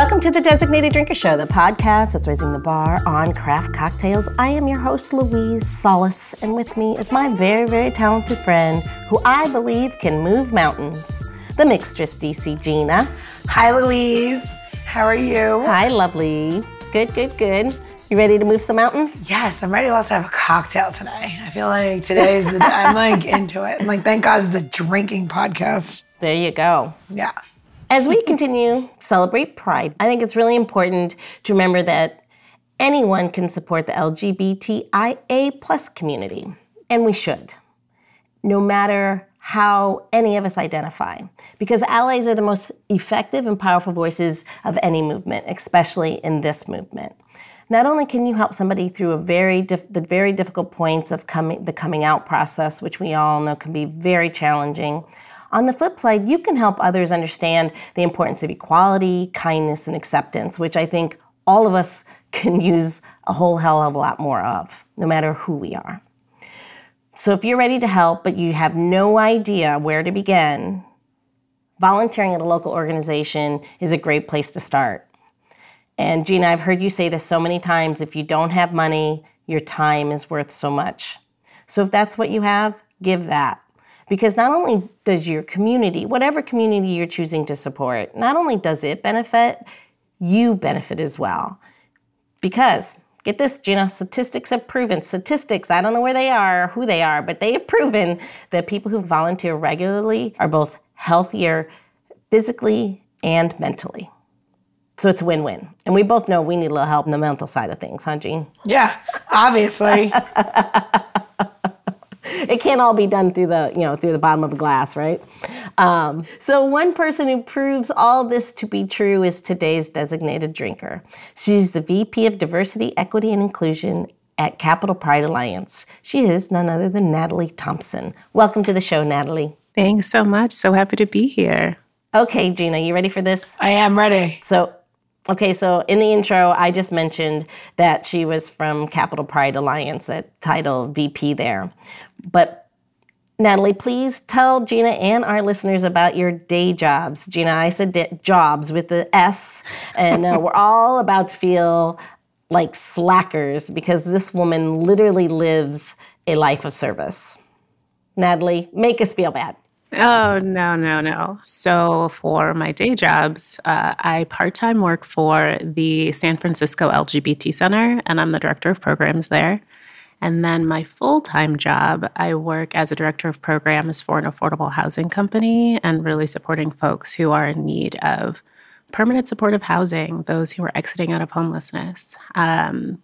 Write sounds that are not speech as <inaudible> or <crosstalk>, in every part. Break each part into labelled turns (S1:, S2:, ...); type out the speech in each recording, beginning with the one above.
S1: Welcome to the Designated Drinker Show, the podcast that's raising the bar on craft cocktails. I am your host, Louise Solis, and with me is my very, very talented friend who I believe can move mountains, the mixtress DC Gina.
S2: Hi, Louise. How are you?
S1: Hi, lovely. Good, good, good. You ready to move some mountains?
S2: Yes, I'm ready to also have a cocktail today. I feel like today's, the, I'm like into it. I'm like, thank God it's a drinking podcast.
S1: There you go.
S2: Yeah.
S1: As we continue celebrate Pride, I think it's really important to remember that anyone can support the LGBTIA plus community, and we should, no matter how any of us identify, because allies are the most effective and powerful voices of any movement, especially in this movement. Not only can you help somebody through very dif- the very difficult points of coming the coming out process, which we all know can be very challenging, on the flip side, you can help others understand the importance of equality, kindness, and acceptance, which I think all of us <laughs> can use a whole hell of a lot more of, no matter who we are. So if you're ready to help, but you have no idea where to begin, volunteering at a local organization is a great place to start. And Gina, I've heard you say this so many times if you don't have money, your time is worth so much. So if that's what you have, give that. Because not only does your community, whatever community you're choosing to support, not only does it benefit, you benefit as well. Because, get this, Gina, statistics have proven, statistics, I don't know where they are, who they are, but they have proven that people who volunteer regularly are both healthier physically and mentally. So it's a win win. And we both know we need a little help in the mental side of things, huh, Jean?
S2: Yeah, obviously. <laughs>
S1: it can't all be done through the you know through the bottom of a glass right? Um, so one person who proves all this to be true is today's designated drinker. She's the vp of diversity equity and inclusion at capital pride alliance. She is none other than natalie thompson. Welcome to the show natalie.
S3: Thanks so much. So happy to be here.
S1: Okay gina you ready for this?
S2: I am ready.
S1: So Okay, so in the intro, I just mentioned that she was from Capital Pride Alliance, that title VP there. But Natalie, please tell Gina and our listeners about your day jobs. Gina, I said jobs with the S, and uh, we're all about to feel like slackers because this woman literally lives a life of service. Natalie, make us feel bad.
S3: Oh, no, no, no. So, for my day jobs, uh, I part time work for the San Francisco LGBT Center, and I'm the director of programs there. And then my full time job, I work as a director of programs for an affordable housing company and really supporting folks who are in need of permanent supportive housing, those who are exiting out of homelessness. Um,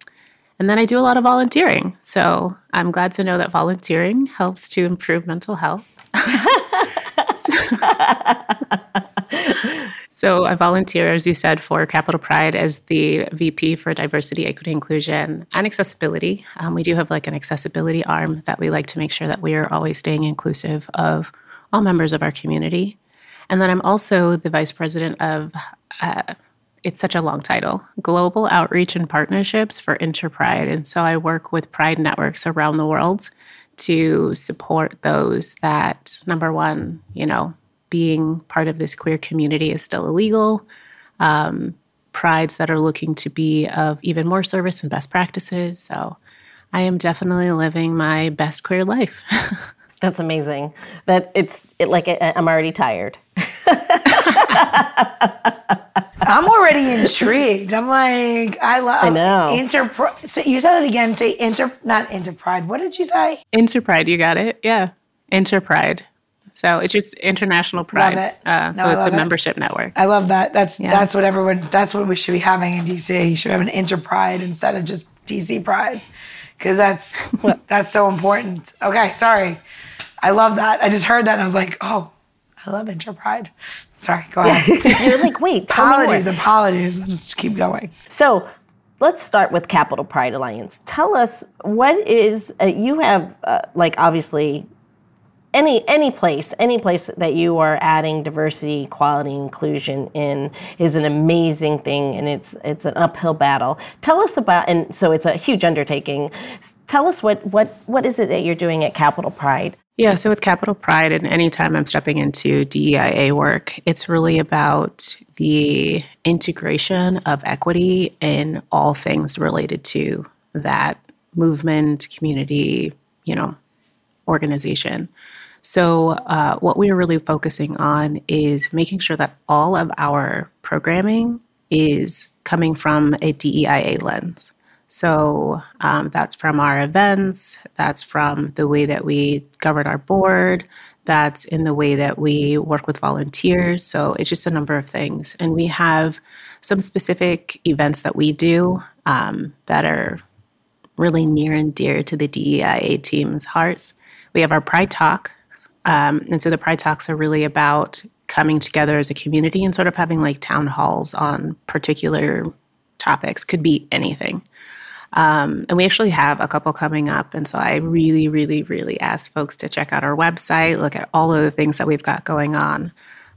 S3: and then I do a lot of volunteering. So I'm glad to know that volunteering helps to improve mental health. <laughs> <laughs> so I volunteer, as you said, for Capital Pride as the VP for Diversity, Equity, Inclusion, and Accessibility. Um, we do have like an accessibility arm that we like to make sure that we are always staying inclusive of all members of our community. And then I'm also the vice president of. Uh, it's such a long title global outreach and partnerships for interpride and so i work with pride networks around the world to support those that number one, you know, being part of this queer community is still illegal. Um, prides that are looking to be of even more service and best practices. So I am definitely living my best queer life. <laughs>
S1: That's amazing. That it's it, like I'm already tired. <laughs>
S2: I'm already intrigued. I'm like, I love.
S1: I know.
S2: Inter. You said it again. Say inter, not interpride. What did you say?
S3: Interpride. You got it. Yeah, interpride. So it's just international pride.
S2: Love it.
S3: Uh, so
S2: no,
S3: it's a
S2: it.
S3: membership network.
S2: I love that. That's yeah. that's what everyone. That's what we should be having in DC. You should have an interpride instead of just DC pride, because that's that's so important. Okay, sorry. I love that. I just heard that and I was like, oh, I love interpride. Sorry, go ahead. <laughs>
S1: You're like, wait,
S2: apologies, apologies. I'll just keep going.
S1: So let's start with Capital Pride Alliance. Tell us what is uh, you have uh, like obviously any any place any place that you are adding diversity, equality, inclusion in is an amazing thing, and it's it's an uphill battle. Tell us about and so it's a huge undertaking. Tell us what what what is it that you're doing at Capital Pride?
S3: Yeah, so with Capital Pride, and anytime I'm stepping into DEIA work, it's really about the integration of equity in all things related to that movement, community, you know, organization. So, uh, what we are really focusing on is making sure that all of our programming is coming from a DEIA lens. So um, that's from our events, that's from the way that we govern our board, that's in the way that we work with volunteers. So it's just a number of things. And we have some specific events that we do um, that are really near and dear to the DEIA team's hearts. We have our Pride Talk. Um, and so the Pride Talks are really about coming together as a community and sort of having like town halls on particular topics, could be anything. Um, and we actually have a couple coming up. And so I really, really, really ask folks to check out our website, look at all of the things that we've got going on.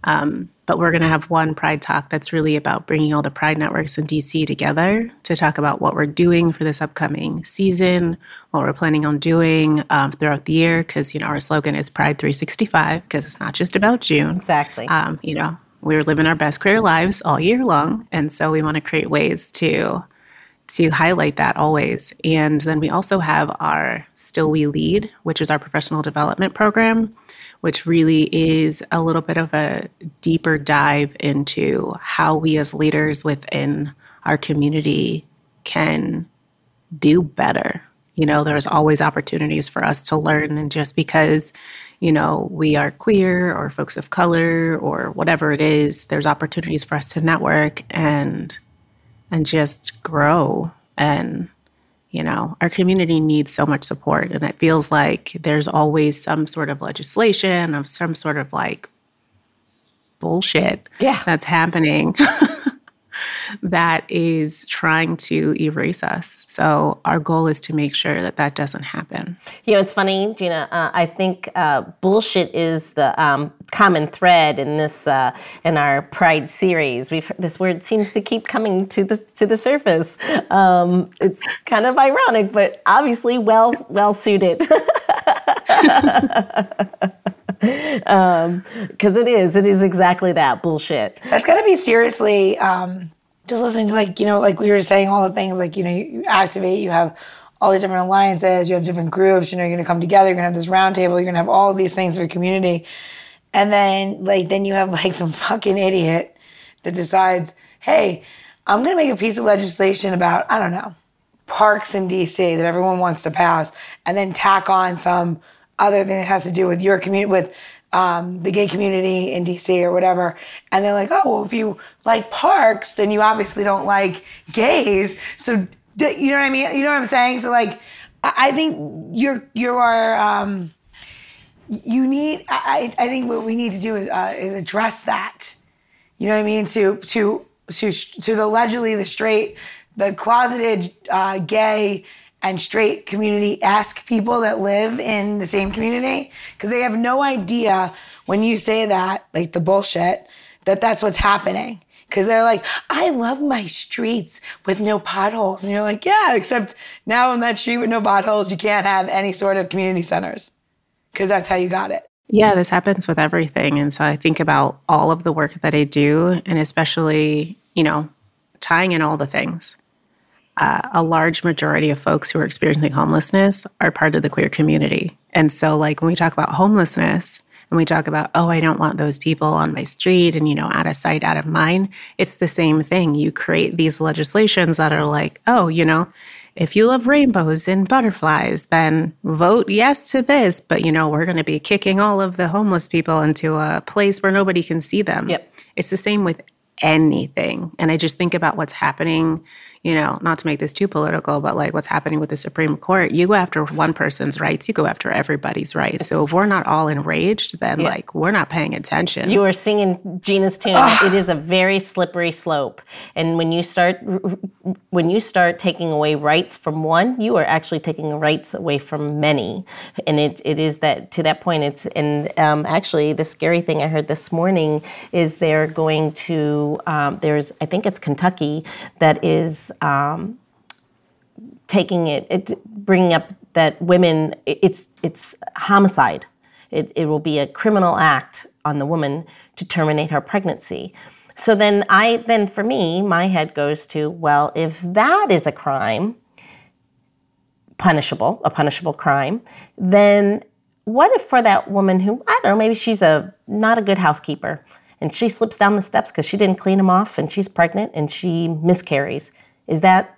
S3: Um, but we're going to have one Pride Talk that's really about bringing all the Pride networks in DC together to talk about what we're doing for this upcoming season, what we're planning on doing um, throughout the year. Because you know our slogan is Pride 365, because it's not just about June.
S1: Exactly.
S3: Um, you know, we're living our best queer lives all year long, and so we want to create ways to to highlight that always. And then we also have our Still We Lead, which is our professional development program, which really is a little bit of a deeper dive into how we as leaders within our community can do better. You know, there's always opportunities for us to learn. And just because, you know, we are queer or folks of color or whatever it is, there's opportunities for us to network and and just grow and you know our community needs so much support and it feels like there's always some sort of legislation of some sort of like bullshit
S1: yeah.
S3: that's happening <laughs> that is trying to erase us. So our goal is to make sure that that doesn't happen.
S1: You know, it's funny, Gina. Uh, I think uh, bullshit is the um, common thread in this uh, in our Pride series. We've this word seems to keep coming to the to the surface. Um, it's kind of ironic, but obviously well well suited. <laughs> because <laughs> um, it is it is exactly that bullshit.
S2: That's got to be seriously um, just listening to like you know like we were saying all the things like you know you, activate you have all these different alliances you have different groups you know you're to come together you're to have this roundtable you're to have all these things for community. And then like then you have <laughs> like some fucking idiot that decides hey i'm to make a piece of legislation about i don't know parks in dc that everyone wants to pass and then tack on some other than it has to do with your community, with um, the gay community in DC or whatever. And they're like, oh, well, if you like parks, then you obviously don't like gays. So, you know what I mean? You know what I'm saying? So, like, I think you're, you are, um, you need, I, I think what we need to do is, uh, is address that. You know what I mean? To, to, to, to the allegedly the straight, the closeted uh, gay and straight community ask people that live in the same community because they have no idea when you say that, like the bullshit, that that's what's happening. Because they're like, I love my streets with no potholes. And you're like, yeah, except now on that street with no potholes, you can't have any sort of community centers because that's how you got it.
S3: Yeah, this happens with everything. And so I think about all of the work that I do, and especially, you know, tying in all the things uh, a large majority of folks who are experiencing homelessness are part of the queer community. And so, like, when we talk about homelessness and we talk about, oh, I don't want those people on my street and, you know, out of sight, out of mind, it's the same thing. You create these legislations that are like, oh, you know, if you love rainbows and butterflies, then vote yes to this. But, you know, we're going to be kicking all of the homeless people into a place where nobody can see them.
S1: Yep.
S3: It's the same with anything. And I just think about what's happening you know, not to make this too political, but like what's happening with the Supreme Court, you go after one person's rights, you go after everybody's rights. So if we're not all enraged, then yeah. like we're not paying attention.
S1: You are singing Gina's tune. Ugh. It is a very slippery slope. And when you start when you start taking away rights from one, you are actually taking rights away from many. And it it is that to that point it's and um, actually the scary thing I heard this morning is they're going to um, there's I think it's Kentucky that is um, taking it, it, bringing up that women, it's it's homicide It, it will be a criminal act on the woman to terminate her pregnancy. So then I then for me, my head goes to, well, if that is a crime, punishable, a punishable crime, then what if for that woman who, I don't know, maybe she's a not a good housekeeper and she slips down the steps because she didn't clean them off and she's pregnant and she miscarries. Is that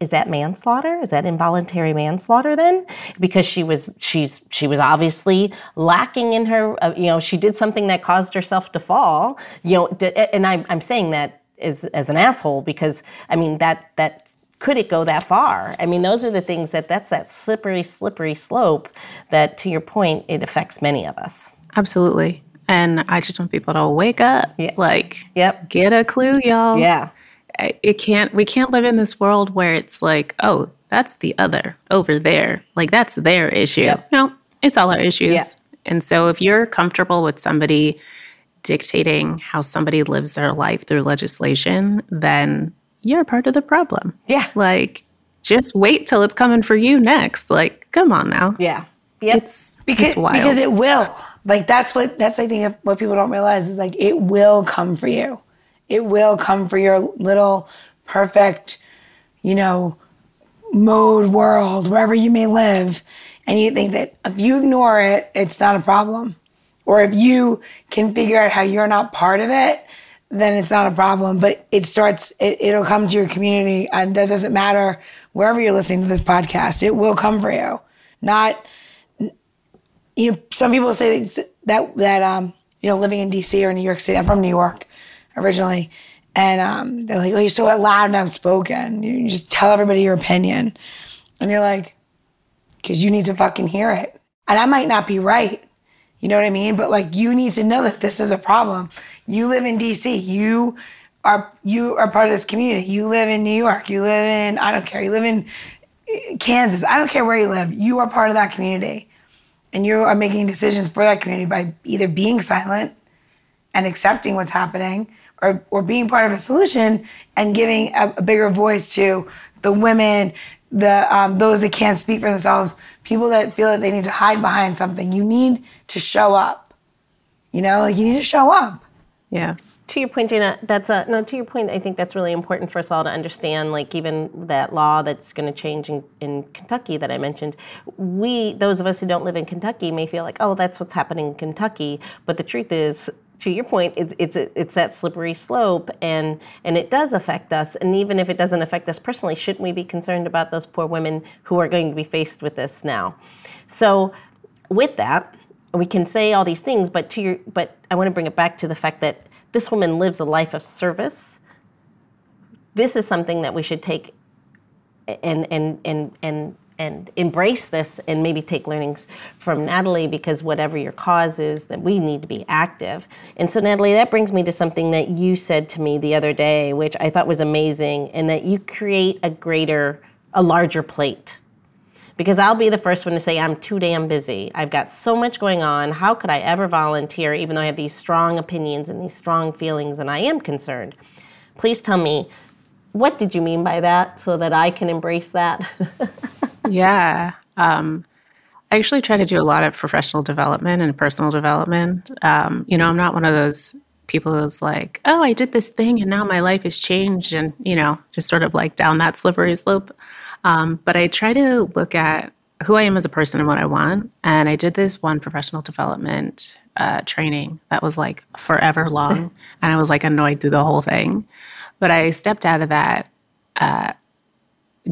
S1: is that manslaughter? Is that involuntary manslaughter then? Because she was she's she was obviously lacking in her. Uh, you know, she did something that caused herself to fall. You know, and I'm I'm saying that as as an asshole because I mean that that could it go that far? I mean, those are the things that that's that slippery, slippery slope that, to your point, it affects many of us.
S3: Absolutely. And I just want people to wake up. Yeah. Like, yep. get a clue, y'all.
S1: Yeah.
S3: It can't, we can't live in this world where it's like, oh, that's the other over there. Like, that's their issue. Yep. No, it's all our issues. Yeah. And so if you're comfortable with somebody dictating how somebody lives their life through legislation, then you're part of the problem.
S1: Yeah.
S3: Like, just wait till it's coming for you next. Like, come on now.
S1: Yeah.
S3: Yep. It's
S2: because
S3: it's wild.
S2: because it will. Like that's what that's I think what people don't realize is like it will come for you. It will come for your little perfect, you know, mode world wherever you may live, and you think that if you ignore it, it's not a problem, or if you can figure out how you're not part of it, then it's not a problem. But it starts, it, it'll come to your community. And that doesn't matter wherever you're listening to this podcast, it will come for you. Not, you know, some people say that, that, um, you know, living in DC or New York City, I'm from New York originally. And um, they're like, oh, you're so loud and outspoken. You just tell everybody your opinion. And you're like, because you need to fucking hear it. And I might not be right. You know what I mean? But like, you need to know that this is a problem. You live in DC. You are you are part of this community. You live in New York. You live in I don't care. You live in eh, Kansas. I don't care where you live. You are part of that community. And you are making decisions for that community by either being silent and accepting what's happening or, or being part of a solution and giving a, a bigger voice to the women, the um, those that can't speak for themselves, people that feel that they need to hide behind something. You need to show up. You know, like you need to show up.
S3: Yeah.
S1: To your point, Gina, that's a, no. To your point, I think that's really important for us all to understand. Like even that law that's going to change in, in Kentucky that I mentioned, we, those of us who don't live in Kentucky, may feel like, oh, that's what's happening in Kentucky. But the truth is, to your point, it's it's it's that slippery slope, and and it does affect us. And even if it doesn't affect us personally, shouldn't we be concerned about those poor women who are going to be faced with this now? So, with that, we can say all these things, but to your, but I want to bring it back to the fact that this woman lives a life of service. This is something that we should take and and and and and embrace this and maybe take learnings from Natalie because whatever your cause is, that we need to be active. And so, Natalie, that brings me to something that you said to me the other day, which I thought was amazing, and that you create a greater, a larger plate because I'll be the first one to say I'm too damn busy. I've got so much going on. How could I ever volunteer, even though I have these strong opinions and these strong feelings and I am concerned? Please tell me, what did you mean by that so that I can embrace that? <laughs>
S3: yeah. Um, I actually try to do a lot of professional development and personal development. Um, you know, I'm not one of those people who's like, oh, I did this thing and now my life has changed and, you know, just sort of like down that slippery slope. Um, but I try to look at who I am as a person and what I want. And I did this one professional development uh, training that was like forever long. <laughs> and I was like annoyed through the whole thing. But I stepped out of that uh,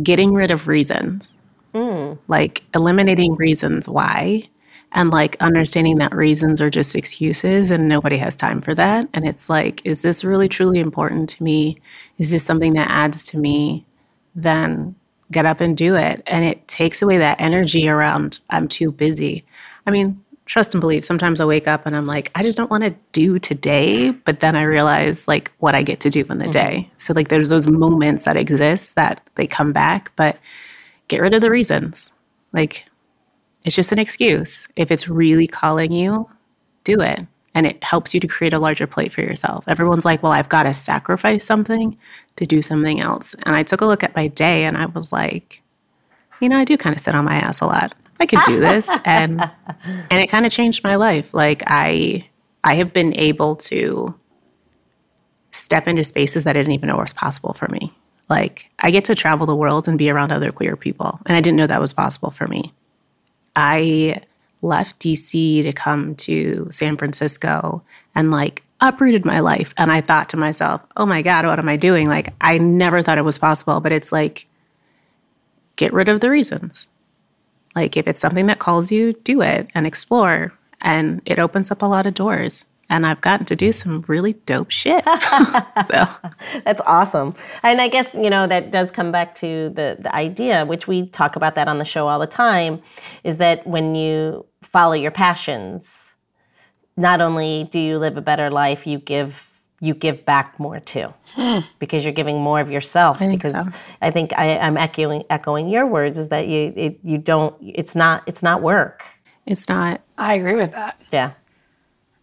S3: getting rid of reasons, mm. like eliminating reasons why. And like understanding that reasons are just excuses and nobody has time for that. And it's like, is this really truly important to me? Is this something that adds to me? Then get up and do it. And it takes away that energy around, I'm too busy. I mean, trust and believe. Sometimes I wake up and I'm like, I just don't want to do today. But then I realize like what I get to do in the mm-hmm. day. So, like, there's those moments that exist that they come back, but get rid of the reasons. Like, it's just an excuse. If it's really calling you, do it and it helps you to create a larger plate for yourself. Everyone's like, well, I've got to sacrifice something to do something else. And I took a look at my day and I was like, you know, I do kind of sit on my ass a lot. I could do this. <laughs> and and it kind of changed my life. Like I I have been able to step into spaces that I didn't even know was possible for me. Like I get to travel the world and be around other queer people. And I didn't know that was possible for me. I left DC to come to San Francisco and like uprooted my life. And I thought to myself, oh my God, what am I doing? Like, I never thought it was possible, but it's like, get rid of the reasons. Like, if it's something that calls you, do it and explore. And it opens up a lot of doors. And I've gotten to do some really dope shit. <laughs> so <laughs>
S1: that's awesome. And I guess, you know, that does come back to the, the idea, which we talk about that on the show all the time, is that when you follow your passions, not only do you live a better life, you give you give back more too, hmm. because you're giving more of yourself.
S3: I
S1: because
S3: so.
S1: I think I, am echoing echoing your words is that you it, you don't it's not it's not work.
S3: It's not.
S2: I agree with that.
S1: Yeah,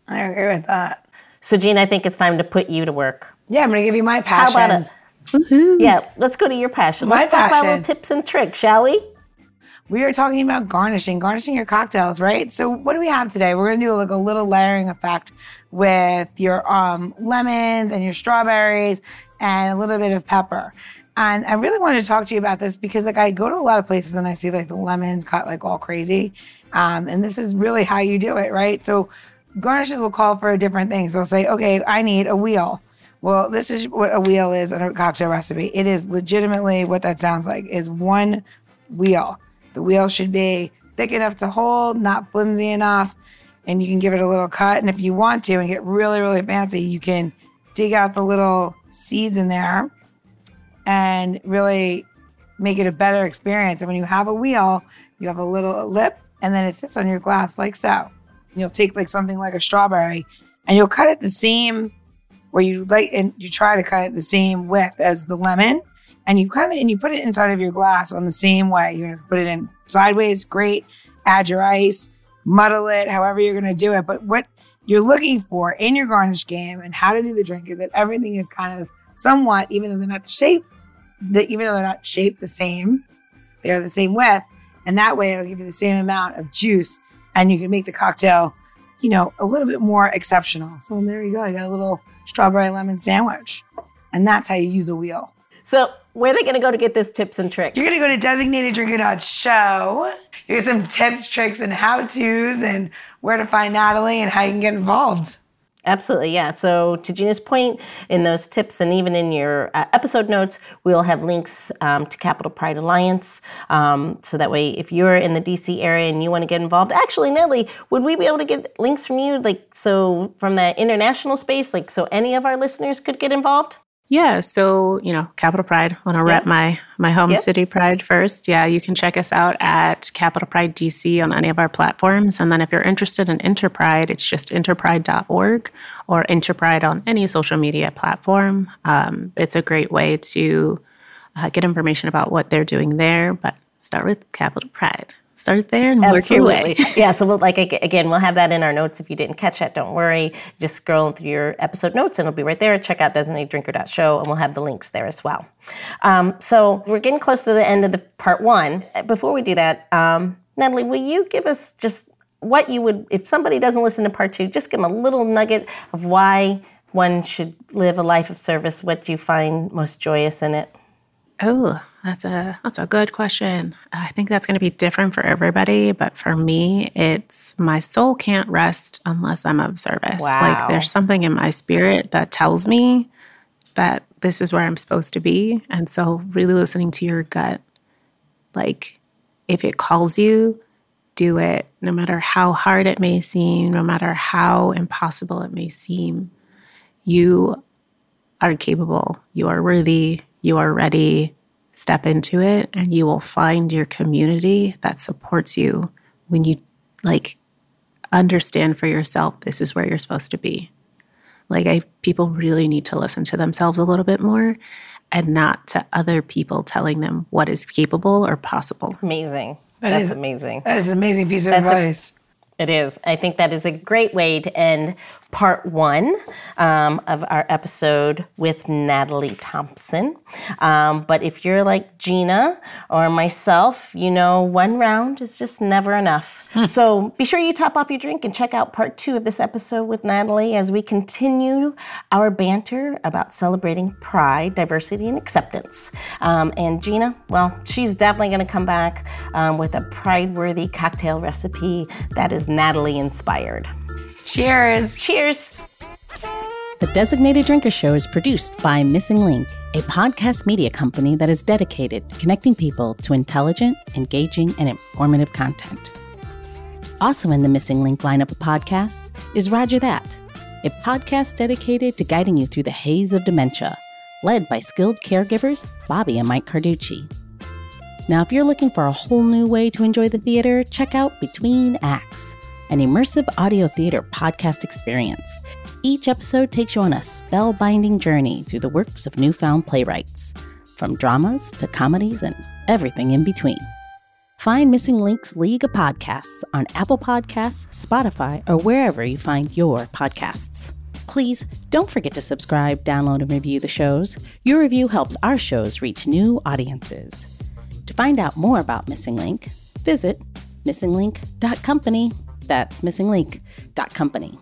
S2: I agree with that.
S1: So, Jean, I think it's time to put you to work.
S2: Yeah, I'm going to give you my passion.
S1: How about it? Woo-hoo. Yeah, let's go to your passion.
S2: My
S1: let's
S2: passion.
S1: talk about little tips and tricks, shall we?
S2: we are talking about garnishing, garnishing your cocktails, right? So what do we have today? We're gonna do like a little layering effect with your um, lemons and your strawberries and a little bit of pepper. And I really wanted to talk to you about this because like I go to a lot of places and I see like the lemons cut like all crazy. Um, and this is really how you do it, right? So garnishes will call for a different things. They'll say, okay, I need a wheel. Well, this is what a wheel is in a cocktail recipe. It is legitimately what that sounds like is one wheel. The wheel should be thick enough to hold, not flimsy enough, and you can give it a little cut. And if you want to and get really, really fancy, you can dig out the little seeds in there and really make it a better experience. And when you have a wheel, you have a little lip and then it sits on your glass like so. You'll take like something like a strawberry and you'll cut it the same where you like and you try to cut it the same width as the lemon and you kind of and you put it inside of your glass on the same way. You're gonna put it in sideways, great. Add your ice, muddle it, however you're gonna do it. But what you're looking for in your garnish game and how to do the drink is that everything is kind of somewhat, even though they're not shaped, that even though they're not shaped the same, they are the same width, and that way it'll give you the same amount of juice, and you can make the cocktail, you know, a little bit more exceptional. So there you go. You got a little strawberry lemon sandwich, and that's how you use a wheel.
S1: So where are they going to go to get this tips and tricks?
S2: You're going to go to designateddrinker.show. You get some tips, tricks, and how to's, and where to find Natalie and how you can get involved.
S1: Absolutely, yeah. So, to Gina's point, in those tips and even in your uh, episode notes, we'll have links um, to Capital Pride Alliance. Um, so that way, if you're in the DC area and you want to get involved, actually, Natalie, would we be able to get links from you, like, so from the international space, like, so any of our listeners could get involved?
S3: Yeah, so you know, Capital Pride. I Want to rep my my home yep. city Pride first? Yeah, you can check us out at Capital Pride DC on any of our platforms, and then if you're interested in Interpride, it's just interpride.org or Interpride on any social media platform. Um, it's a great way to uh, get information about what they're doing there, but start with Capital Pride start there and work your way. <laughs>
S1: yeah. So we'll like again, we'll have that in our notes. If you didn't catch that, don't worry. Just scroll through your episode notes and it'll be right there. Check out designateddrinker.show and we'll have the links there as well. Um, so we're getting close to the end of the part one. Before we do that, um, Natalie, will you give us just what you would if somebody doesn't listen to part two, just give them a little nugget of why one should live a life of service, what do you find most joyous in it?
S3: Oh, that's a that's a good question. I think that's going to be different for everybody, but for me, it's my soul can't rest unless I'm of service.
S1: Wow.
S3: Like there's something in my spirit that tells me that this is where I'm supposed to be, and so really listening to your gut. Like if it calls you, do it no matter how hard it may seem, no matter how impossible it may seem. You are capable. You are worthy. You are ready step into it and you will find your community that supports you when you like understand for yourself this is where you're supposed to be. Like i people really need to listen to themselves a little bit more and not to other people telling them what is capable or possible.
S1: Amazing. That That's is, amazing.
S2: that is an amazing piece of That's advice.
S1: A, it is. I think that is a great way to end
S4: part one um, of our episode with Natalie Thompson. Um, but if you're like Gina or myself, you know one round is just never enough. so be sure you top off your drink and check out part two of this episode with Natalie as we continue our banter about celebrating pride, diversity, and acceptance. Um, and Gina, well, she's definitely going to come back um, with a pride worthy cocktail recipe that is Natalie inspired.
S2: Cheers.
S4: Cheers.
S1: The Designated Drinker Show is produced by Missing Link, a podcast media company that is dedicated to connecting people to intelligent, engaging, and informative content. Also in the Missing Link lineup of podcasts is Rodger That, a podcast dedicated to guiding you through the haze of dementia, led by skilled caregivers Bobbi and Mike Carducci. Now, if you're looking for a whole new way to enjoy the theater, check out Between Acts, an immersive audio theater podcast experience. Each episode takes you on a spellbinding journey through the works of newfound playwrights, from dramas to comedies and everything in between. Find Missing Link's League of Podcasts on Apple Podcasts, Spotify, or wherever you find your podcasts. Please don't forget to subscribe, download, and review the shows. Your review helps our shows reach new audiences. To find out more about Missing Link, visit missinglink.company. That's missinglink.company.